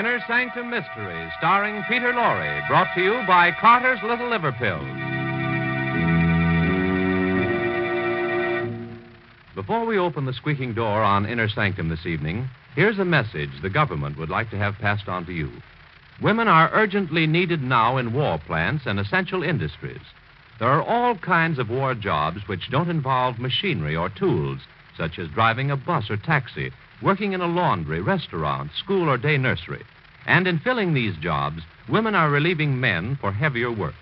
Inner Sanctum Mysteries, starring Peter Lorre, brought to you by Carter's Little Liver Pills. Before we open the squeaking door on Inner Sanctum this evening, here's a message the government would like to have passed on to you. Women are urgently needed now in war plants and essential industries. There are all kinds of war jobs which don't involve machinery or tools, such as driving a bus or taxi, working in a laundry, restaurant, school, or day nursery. And in filling these jobs, women are relieving men for heavier work.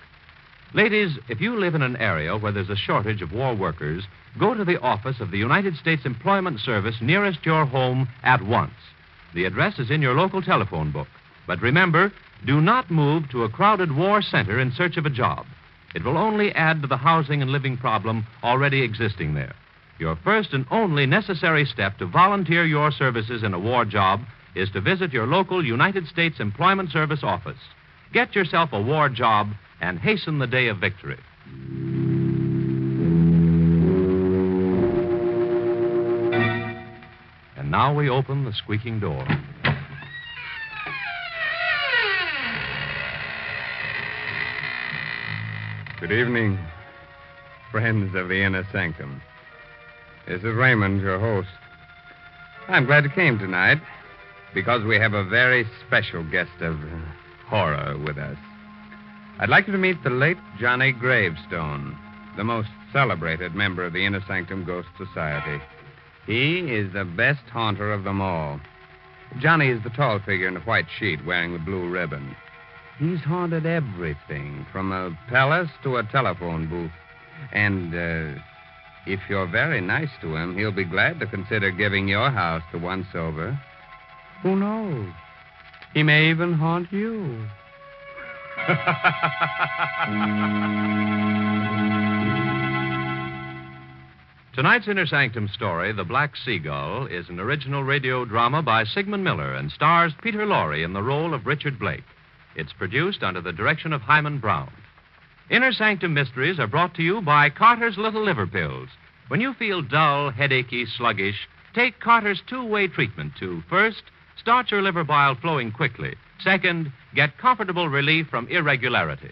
Ladies, if you live in an area where there's a shortage of war workers, go to the office of the United States Employment Service nearest your home at once. The address is in your local telephone book. But remember, do not move to a crowded war center in search of a job. It will only add to the housing and living problem already existing there. Your first and only necessary step to volunteer your services in a war job is to visit your local United States Employment Service office. Get yourself a war job and hasten the day of victory. And now we open the squeaking door. Good evening, friends of the Inner Sanctum. This is Raymond, your host. I'm glad you came tonight because we have a very special guest of horror with us. I'd like you to meet the late Johnny Gravestone, the most celebrated member of the Inner Sanctum Ghost Society. He is the best haunter of them all. Johnny is the tall figure in the white sheet wearing the blue ribbon. He's haunted everything, from a palace to a telephone booth. And uh, if you're very nice to him, he'll be glad to consider giving your house to once over. Who knows? He may even haunt you. Tonight's Inner Sanctum story, The Black Seagull, is an original radio drama by Sigmund Miller and stars Peter Lorre in the role of Richard Blake. It's produced under the direction of Himan Brown. Inner Sanctum Mysteries are brought to you by Carter's Little Liver Pills. When you feel dull, headachy, sluggish, take Carter's two way treatment to first, start your liver bile flowing quickly. Second, get comfortable relief from irregularity.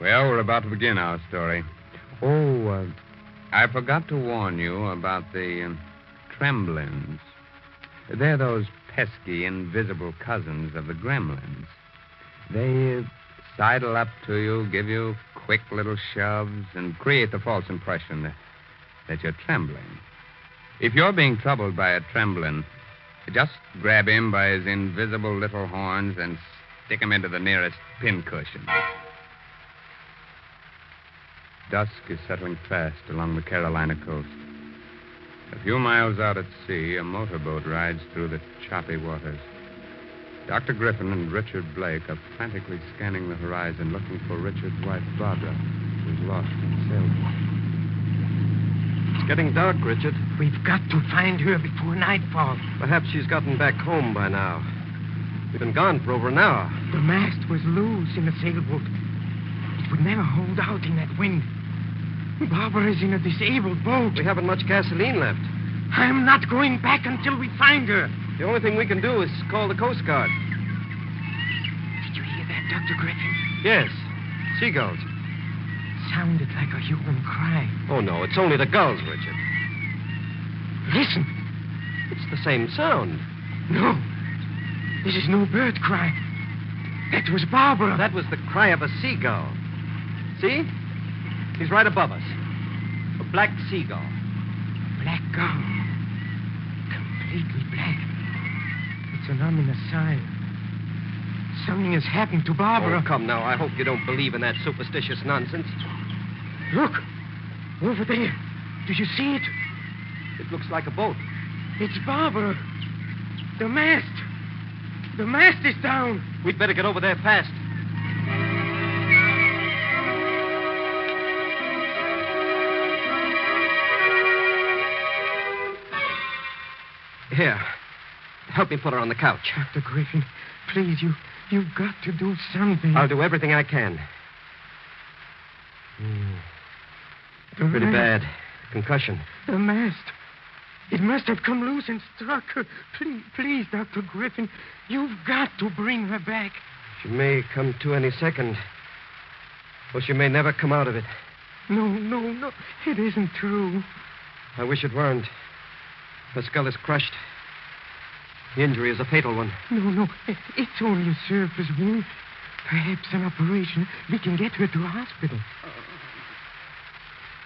Well, we're about to begin our story. Oh, uh, I forgot to warn you about the um, tremblins. They're those pesky, invisible cousins of the gremlins. They sidle up to you, give you quick little shoves, and create the false impression that, that you're trembling. If you're being troubled by a trembling, just grab him by his invisible little horns and stick him into the nearest pincushion. Dusk is settling fast along the Carolina coast. A few miles out at sea, a motorboat rides through the choppy waters. Dr. Griffin and Richard Blake are frantically scanning the horizon looking for Richard's wife, Barbara, who's lost in the sailboat. It's getting dark, Richard. We've got to find her before nightfall. Perhaps she's gotten back home by now. We've been gone for over an hour. The mast was loose in the sailboat. It would never hold out in that wind. Barbara is in a disabled boat. We haven't much gasoline left. I'm not going back until we find her. The only thing we can do is call the Coast Guard. Did you hear that, Dr. Griffin? Yes. Seagulls. Sounded like a human cry. Oh, no, it's only the gulls, Richard. Listen. It's the same sound. No. This is no bird cry. That was Barbara. That was the cry of a seagull. See? He's right above us. A black seagull. Black gull. Completely black. It's an ominous sign. Something has happened to Barbara. Oh, come now. I hope you don't believe in that superstitious nonsense. Look. Over there. Do you see it? It looks like a boat. It's Barbara. The mast. The mast is down. We'd better get over there fast. Here. Help me put her on the couch. Dr. Griffin, please, you, you've got to do something. I'll do everything I can. The Pretty mast- bad. Concussion. The mast. It must have come loose and struck her. Please, please, Dr. Griffin, you've got to bring her back. She may come to any second. Or she may never come out of it. No, no, no. It isn't true. I wish it weren't. Her skull is crushed. The injury is a fatal one. No, no. It's only a surface wound. Perhaps an operation. We can get her to a hospital.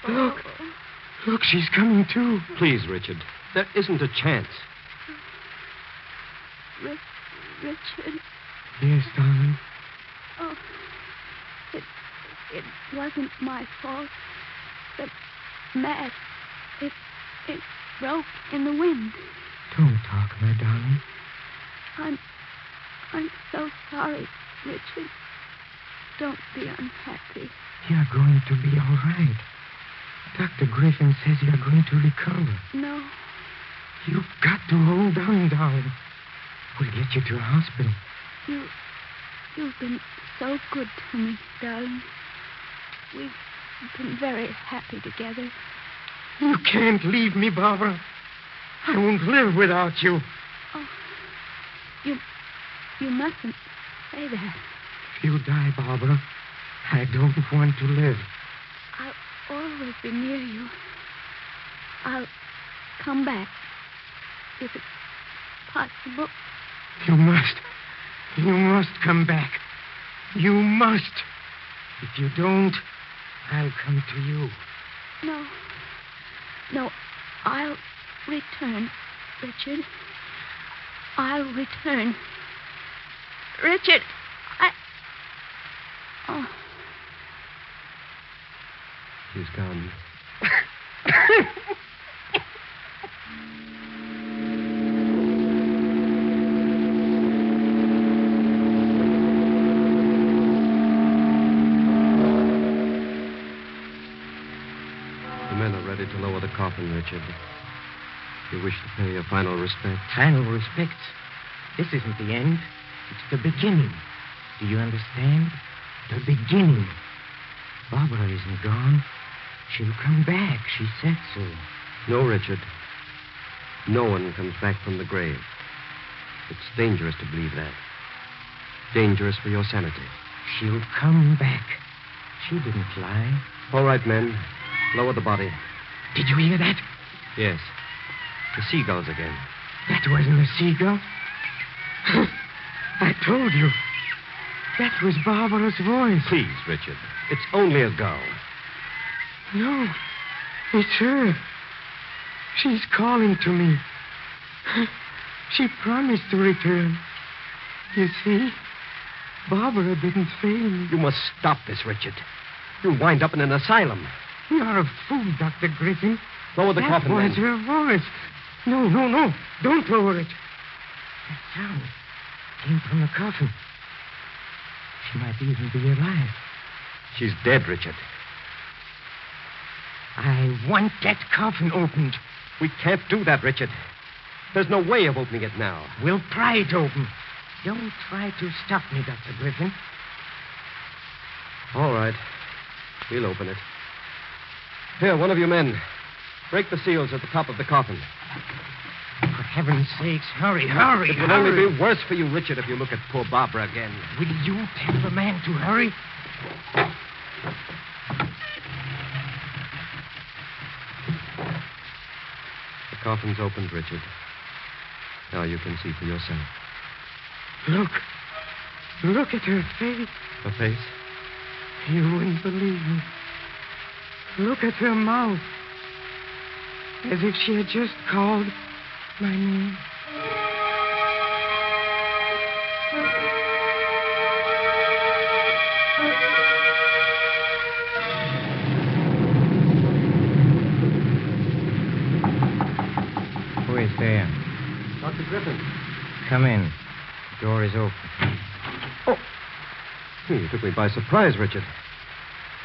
Oh. Look. Look, she's coming too. Please, Richard. There isn't a chance. Ri- Richard, Yes, darling. oh, it, it wasn't my fault. The mast, it, it broke in the wind. Don't talk, my darling. I'm, I'm so sorry, Richard. Don't be unhappy. You're going to be all right. Dr. Griffin says you're going to recover. No, You've got to hold on, darling. We'll get you to a hospital. you, you've been so good to me, darling. We've been very happy together. You can't leave me, Barbara. I won't live without you. Oh, you, you mustn't say that. If you die, Barbara, I don't want to live. I'll always be near you. I'll come back if it's possible. You must. You must come back. You must. If you don't, I'll come to you. No. No, I'll return, Richard. I'll return. Richard, I. Oh, She's gone. coffin, Richard. You wish to pay your final respect. Final respect? This isn't the end. It's the beginning. Do you understand? The beginning. Barbara isn't gone. She'll come back. She said so. No, Richard. No one comes back from the grave. It's dangerous to believe that. Dangerous for your sanity. She'll come back. She didn't lie. All right, men. Lower the body. Did you hear that? Yes. The seagulls again. That wasn't a seagull. I told you. That was Barbara's voice. Please, Richard. It's only a gull. No, it's her. She's calling to me. She promised to return. You see, Barbara didn't fail me. You must stop this, Richard. You'll wind up in an asylum. You're a fool, Dr. Griffin. Lower the that coffin, was her voice. No, no, no. Don't lower it. That sound came from the coffin. She might even be alive. She's dead, Richard. I want that coffin opened. We can't do that, Richard. There's no way of opening it now. We'll pry it open. Don't try to stop me, Dr. Griffin. All right. We'll open it. Here, one of you men. Break the seals at the top of the coffin. For heaven's sakes, hurry, hurry, It will hurry. only be worse for you, Richard, if you look at poor Barbara again. Will you tell the man to hurry? The coffin's opened, Richard. Now you can see for yourself. Look. Look at her face. Her face? You wouldn't believe me. Look at her mouth. As if she had just called my name. Who is there? Dr. Griffin. Come in. The door is open. Oh. You took me by surprise, Richard.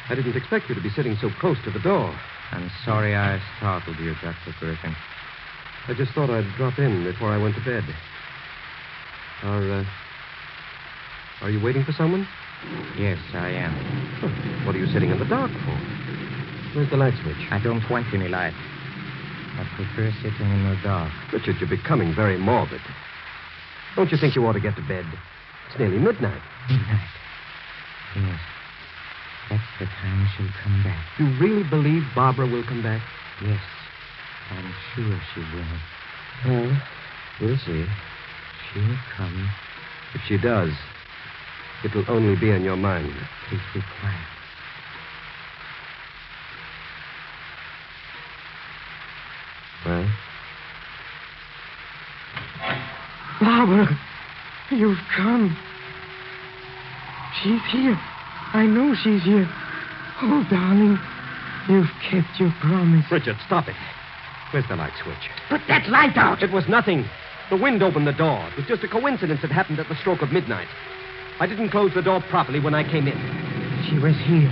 I didn't expect you to be sitting so close to the door. I'm sorry I startled you, Dr. Griffin. I just thought I'd drop in before I went to bed. Are, uh, are you waiting for someone? Yes, I am. What are you sitting in the dark for? Where's the light switch? I don't want any light. I prefer sitting in the dark. Richard, you're becoming very morbid. Don't you think you ought to get to bed? It's nearly midnight. Midnight. Yes. That's the time she'll come back. You really believe Barbara will come back? Yes. I'm sure she will. Well, we'll see. She'll come. If she does, it'll only be in your mind. Please be quiet. Well? Barbara, you've come. She's here. I know she's here. Oh, darling, you've kept your promise. Richard, stop it. Where's the light switch? Put that light out. It was nothing. The wind opened the door. It was just a coincidence that happened at the stroke of midnight. I didn't close the door properly when I came in. She was here.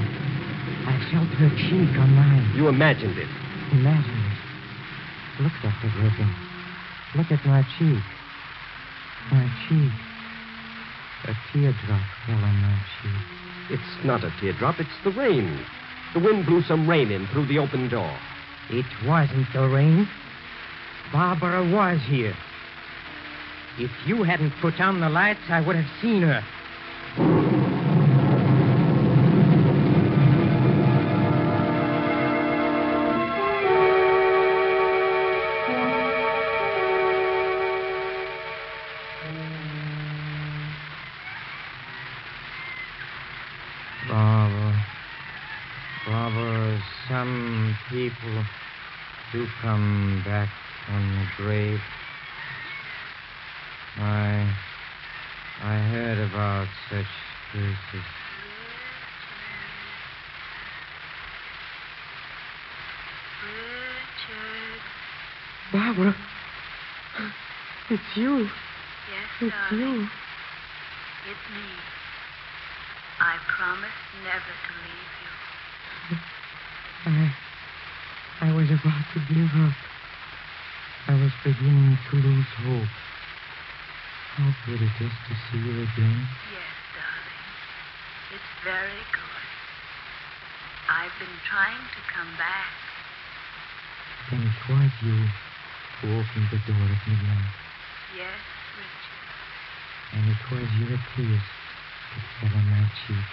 I felt her cheek on mine. You imagined it. Imagined it. Look, Dr. Griffin. Look at my cheek. My cheek. A teardrop fell on my cheek. It's not a teardrop, it's the rain. The wind blew some rain in through the open door. It wasn't the rain. Barbara was here. If you hadn't put on the lights, I would have seen her. People do come back from the grave. I. I heard about such cases. Barbara. It's you. Yes, It's darling. you. It's me. I promise never to leave you. I. I was about to give up. I was beginning to lose hope. How good it is to see you again. Yes, darling. It's very good. I've been trying to come back. Then it was you who opened the door at midnight. Yes, Richard. And it was your tears that fell on my cheek.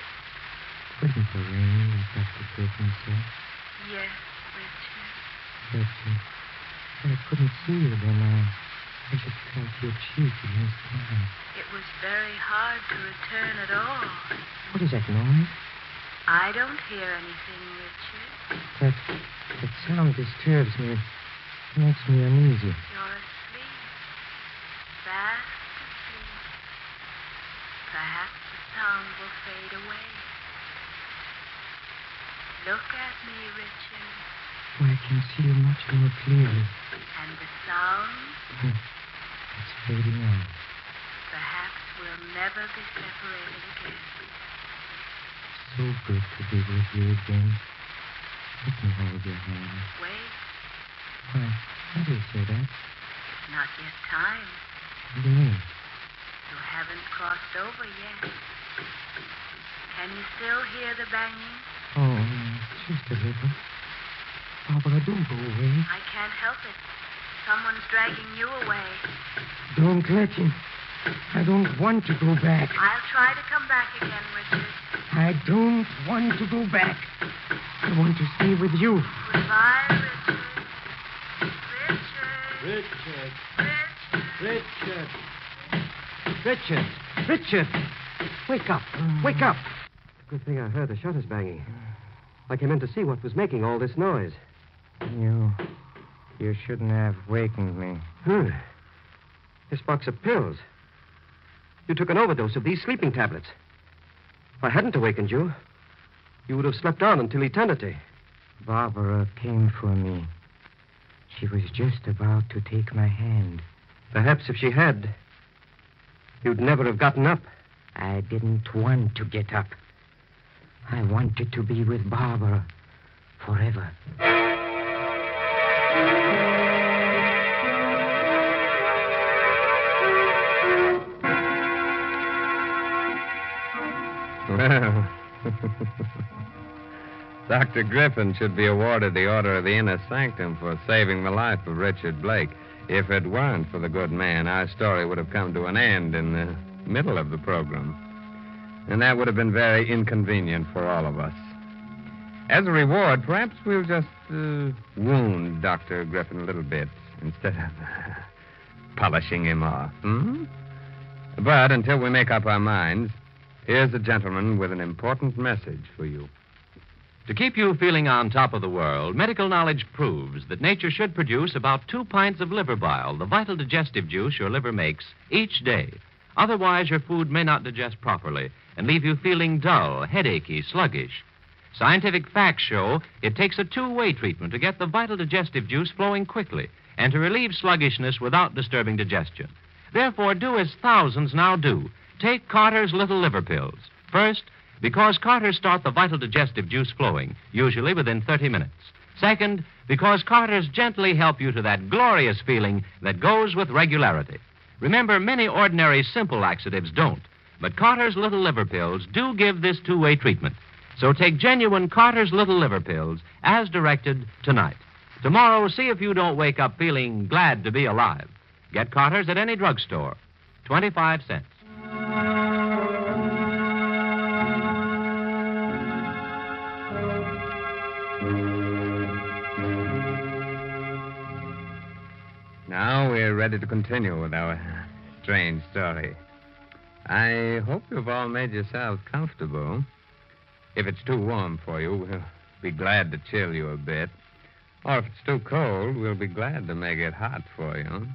Wasn't the rain, as Dr. Griffin said? Yes, Richard. But uh, I couldn't see you then. I, I just felt your cheek against mine. It was very hard to return at all. What is that noise? I don't hear anything, Richard. That, that sound disturbs me. It makes me uneasy. You're asleep. Fast asleep. Perhaps the sound will fade away. Look at me, Richard. I can see you much more clearly. And the sound, It's fading out. perhaps we'll never be separated again. So good to be with you again. Let me hold your hand. Wait, Why, why do you say that? it's not yet time. What do you mean? You haven't crossed over yet. Can you still hear the banging? Oh, just a little. Barbara, don't go away. I can't help it. Someone's dragging you away. Don't let him. I don't want to go back. I'll try to come back again, Richard. I don't want to go back. I want to stay with you. Goodbye, Richard. Richard. Richard! Richard. Richard! Richard! Richard! Wake up! Wake up! Good thing I heard the shutters banging. I came in to see what was making all this noise. You. You shouldn't have wakened me. Hmm. This box of pills. You took an overdose of these sleeping tablets. If I hadn't awakened you, you would have slept on until eternity. Barbara came for me. She was just about to take my hand. Perhaps if she had, you'd never have gotten up. I didn't want to get up. I wanted to be with Barbara forever. Well, Dr. Griffin should be awarded the Order of the Inner Sanctum for saving the life of Richard Blake. If it weren't for the good man, our story would have come to an end in the middle of the program. And that would have been very inconvenient for all of us. As a reward, perhaps we'll just uh, wound Dr. Griffin a little bit instead of polishing him off. Hmm? But until we make up our minds, here's a gentleman with an important message for you. To keep you feeling on top of the world, medical knowledge proves that nature should produce about two pints of liver bile, the vital digestive juice your liver makes, each day. Otherwise, your food may not digest properly and leave you feeling dull, headachy, sluggish. Scientific facts show it takes a two way treatment to get the vital digestive juice flowing quickly and to relieve sluggishness without disturbing digestion. Therefore, do as thousands now do take Carter's Little Liver Pills. First, because Carter's start the vital digestive juice flowing, usually within 30 minutes. Second, because Carter's gently help you to that glorious feeling that goes with regularity. Remember, many ordinary simple laxatives don't, but Carter's Little Liver Pills do give this two way treatment. So take genuine Carter's Little Liver Pills as directed tonight. Tomorrow, see if you don't wake up feeling glad to be alive. Get Carter's at any drugstore. 25 cents. We're ready to continue with our strange story. I hope you've all made yourselves comfortable. If it's too warm for you, we'll be glad to chill you a bit. Or if it's too cold, we'll be glad to make it hot for you.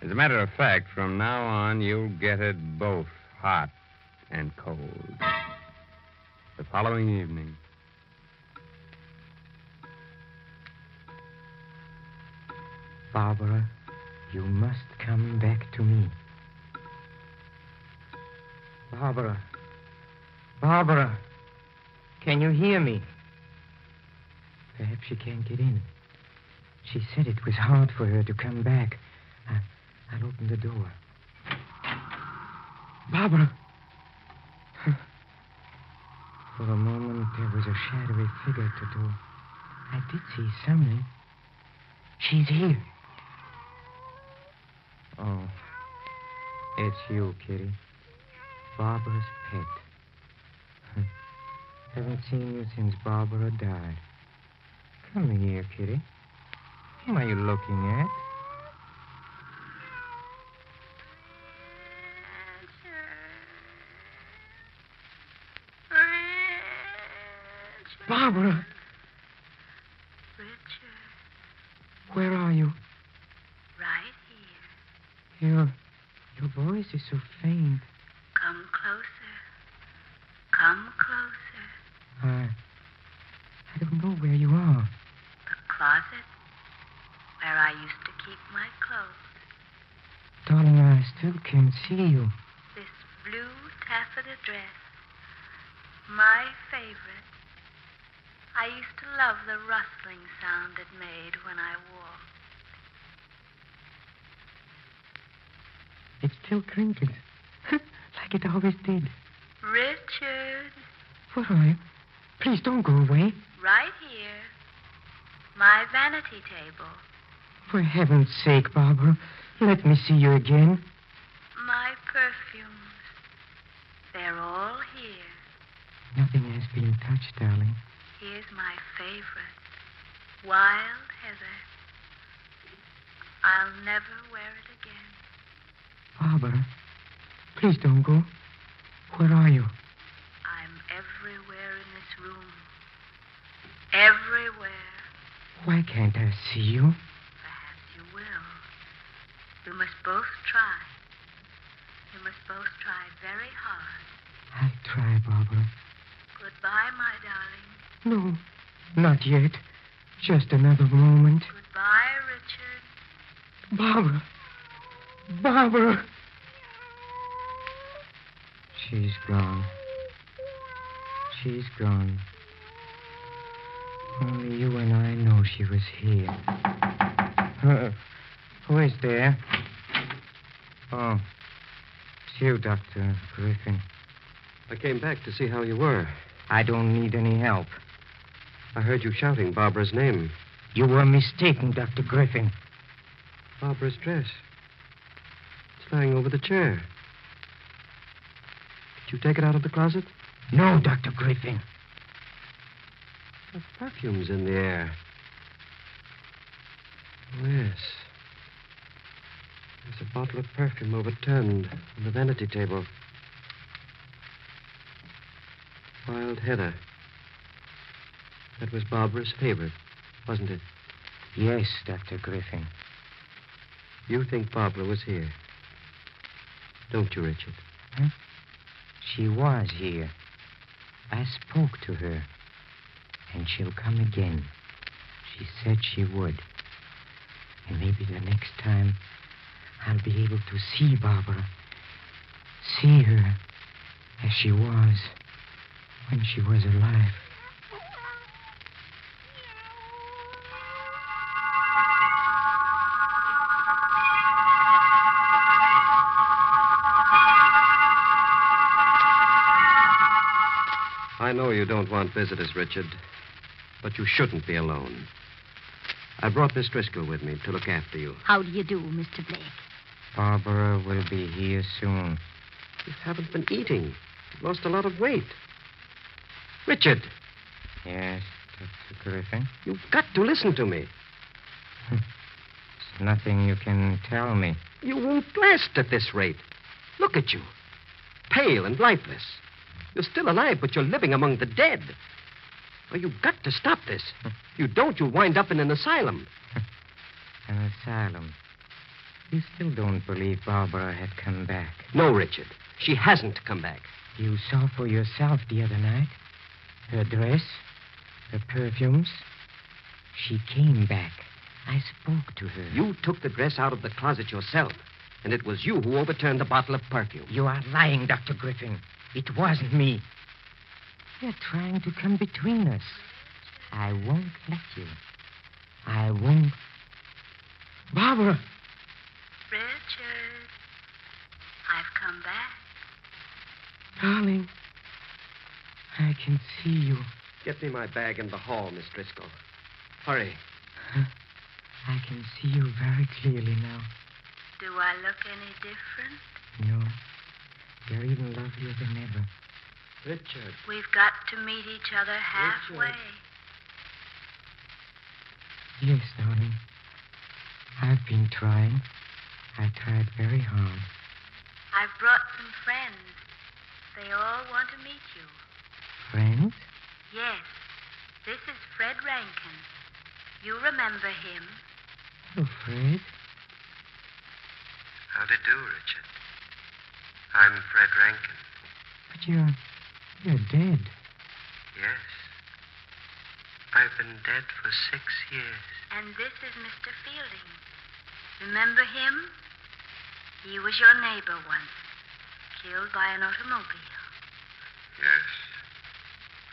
As a matter of fact, from now on, you'll get it both hot and cold. The following evening. Barbara, you must come back to me. Barbara. Barbara. Can you hear me? Perhaps she can't get in. She said it was hard for her to come back. I, I'll open the door. Barbara. For a moment, there was a shadowy figure at the door. I did see something. She's here. Oh, it's you, Kitty. Barbara's pet. Haven't seen you since Barbara died. Come here, Kitty. Whom are you looking at? Barbara, Richard, where are you? right here. Your your voice is so faint. Come closer. Come closer. I I don't know where you are. The closet where I used to keep my clothes. Darling, I still can't see you. This blue taffeta dress. My favorite. I used to love the rustling sound it made when I walked. Crinkles. like it always did. Richard, Where are you? Please don't go away. right here. My vanity table. For heaven's sake, Barbara, let me see you again. My perfumes. They're all here. Nothing has been touched, darling. Here's my favorite. Wild heather. I'll never wear it again. Barbara, please don't go. Where are you? I'm everywhere in this room. Everywhere. Why can't I see you? Perhaps you will. We must both try. We must both try very hard. I'll try, Barbara. Goodbye, my darling. No, not yet. Just another moment. Goodbye, Richard. Barbara. Barbara. She's gone. She's gone. Only you and I know she was here. Uh, who is there? Oh, it's you, Dr. Griffin. I came back to see how you were. I don't need any help. I heard you shouting Barbara's name. You were mistaken, Dr. Griffin. Barbara's dress. Lying over the chair. Did you take it out of the closet? No, Dr. Griffin. The perfume's in the air. Oh, yes. There's a bottle of perfume overturned on the vanity table. Wild heather. That was Barbara's favorite, wasn't it? Yes, Dr. Griffin. You think Barbara was here. Don't you, Richard? Hmm? She was here. I spoke to her. And she'll come again. She said she would. And maybe the next time I'll be able to see Barbara. See her as she was when she was alive. I know you don't want visitors, Richard, but you shouldn't be alone. I brought Miss Driscoll with me to look after you. How do you do, Mr. Blake? Barbara will be here soon. You haven't been eating. You've lost a lot of weight. Richard, Yes, Dr. Griffin. you've got to listen to me. There's nothing you can tell me. You won't last at this rate. Look at you. Pale and lifeless. You're still alive, but you're living among the dead. Well, you've got to stop this. You don't, you'll wind up in an asylum. An asylum. You still don't believe Barbara had come back. No, Richard. She hasn't come back. You saw for yourself the other night. Her dress, her perfumes. She came back. I spoke to her. You took the dress out of the closet yourself, and it was you who overturned the bottle of perfume. You are lying, Dr. Griffin. It wasn't me. You're trying to come between us. I won't let you. I won't. Barbara! Richard, I've come back. Darling, I can see you. Get me my bag in the hall, Miss Driscoll. Hurry. I can see you very clearly now. Do I look any different? No, you're even lovelier than ever. Richard. We've got to meet each other halfway. Yes, darling. I've been trying. I tried very hard. I've brought some friends. They all want to meet you. Friends? Yes, this is Fred Rankin. You remember him. Oh, Fred. How do you do, Richard? I'm Fred Rankin. But you're. you're dead. Yes. I've been dead for six years. And this is Mr. Fielding. Remember him? He was your neighbor once, killed by an automobile. Yes.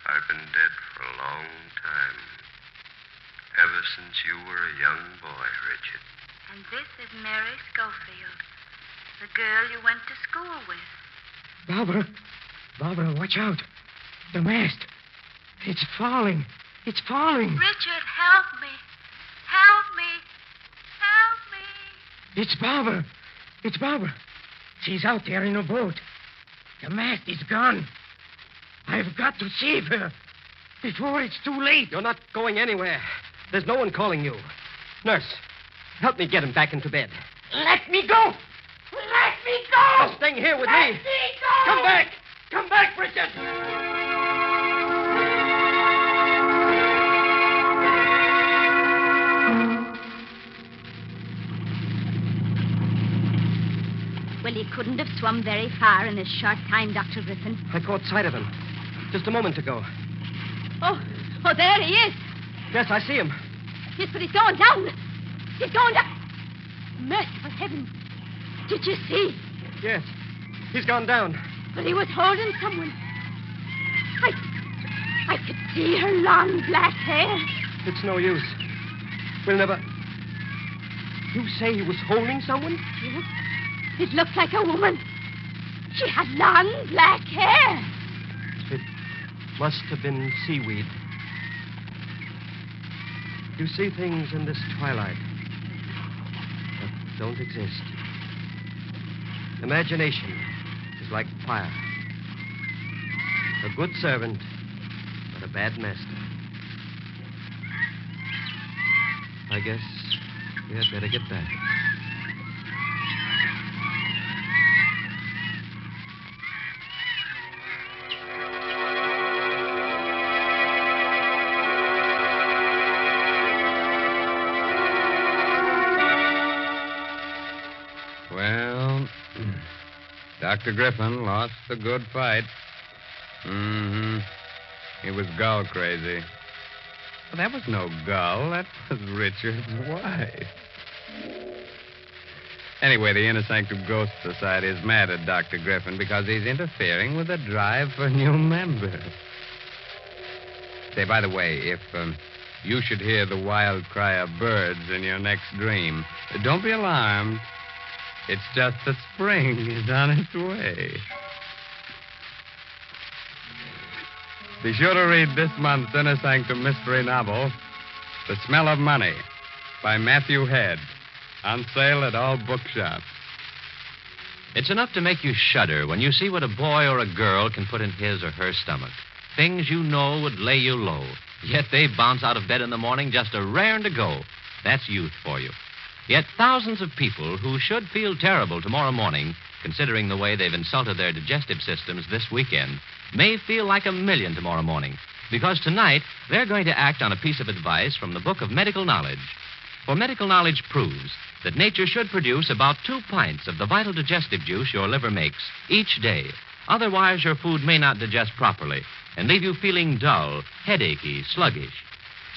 I've been dead for a long time. Ever since you were a young boy, Richard. And this is Mary Schofield, the girl you went to school with. Barbara. Barbara, watch out. The mast. It's falling. It's falling. Richard, help me. Help me. Help me. It's Barbara. It's Barbara. She's out there in a boat. The mast is gone. I've got to save her before it's too late. You're not going anywhere. There's no one calling you. Nurse, help me get him back into bed. Let me go! Let me go! You're staying here with Let me. me go! Come back! Come back, Richard! Well, he couldn't have swum very far in this short time, Dr. Griffin. I caught sight of him just a moment ago. Oh, oh, there he is. Yes, I see him. Yes, but he's going down. He's going down. Merciful heavens. Did you see? Yes, he's gone down. But he was holding someone. I, I could see her long black hair. It's no use. We'll never. You say he was holding someone? Yes. It looked like a woman. She had long black hair. It. Must have been seaweed. You see things in this twilight that don't exist. Imagination is like fire. A good servant, but a bad master. I guess we had better get back. Dr. Griffin lost the good fight. Mm-hmm. He was gull crazy. But that was no gull. That was Richard's wife. Anyway, the Inner Sanctum Ghost Society is mad at Dr. Griffin because he's interfering with the drive for new members. Say, by the way, if um, you should hear the wild cry of birds in your next dream, don't be alarmed. It's just that spring is on its way. Be sure to read this month's Inner Sanctum mystery novel, The Smell of Money, by Matthew Head, on sale at all bookshops. It's enough to make you shudder when you see what a boy or a girl can put in his or her stomach. Things you know would lay you low. Yet they bounce out of bed in the morning just a raring to go. That's youth for you. Yet thousands of people who should feel terrible tomorrow morning, considering the way they've insulted their digestive systems this weekend, may feel like a million tomorrow morning. Because tonight, they're going to act on a piece of advice from the Book of Medical Knowledge. For medical knowledge proves that nature should produce about two pints of the vital digestive juice your liver makes each day. Otherwise, your food may not digest properly and leave you feeling dull, headachy, sluggish.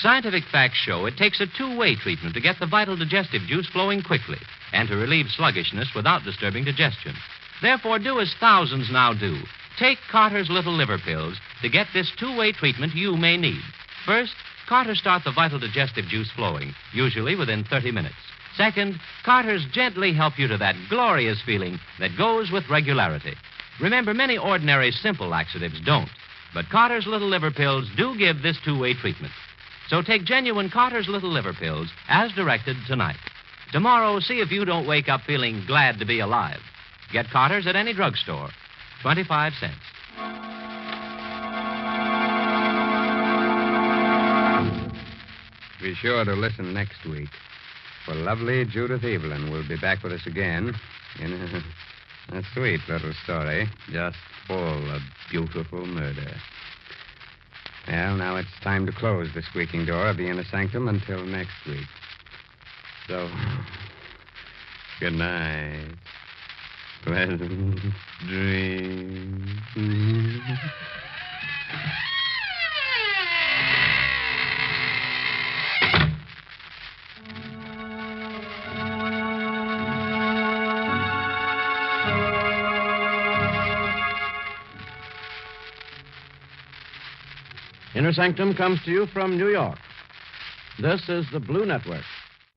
Scientific facts show it takes a two way treatment to get the vital digestive juice flowing quickly and to relieve sluggishness without disturbing digestion. Therefore, do as thousands now do. Take Carter's Little Liver Pills to get this two way treatment you may need. First, Carter's start the vital digestive juice flowing, usually within 30 minutes. Second, Carter's gently help you to that glorious feeling that goes with regularity. Remember, many ordinary simple laxatives don't, but Carter's Little Liver Pills do give this two way treatment. So take genuine Carter's Little Liver Pills as directed tonight. Tomorrow, see if you don't wake up feeling glad to be alive. Get Carter's at any drugstore. 25 cents. Be sure to listen next week, for lovely Judith Evelyn will be back with us again in a, a sweet little story, just full of beautiful murder. Well, now it's time to close the squeaking door of the inner sanctum until next week. So, good night. Pleasant dreams. Inner Sanctum comes to you from New York. This is the Blue Network.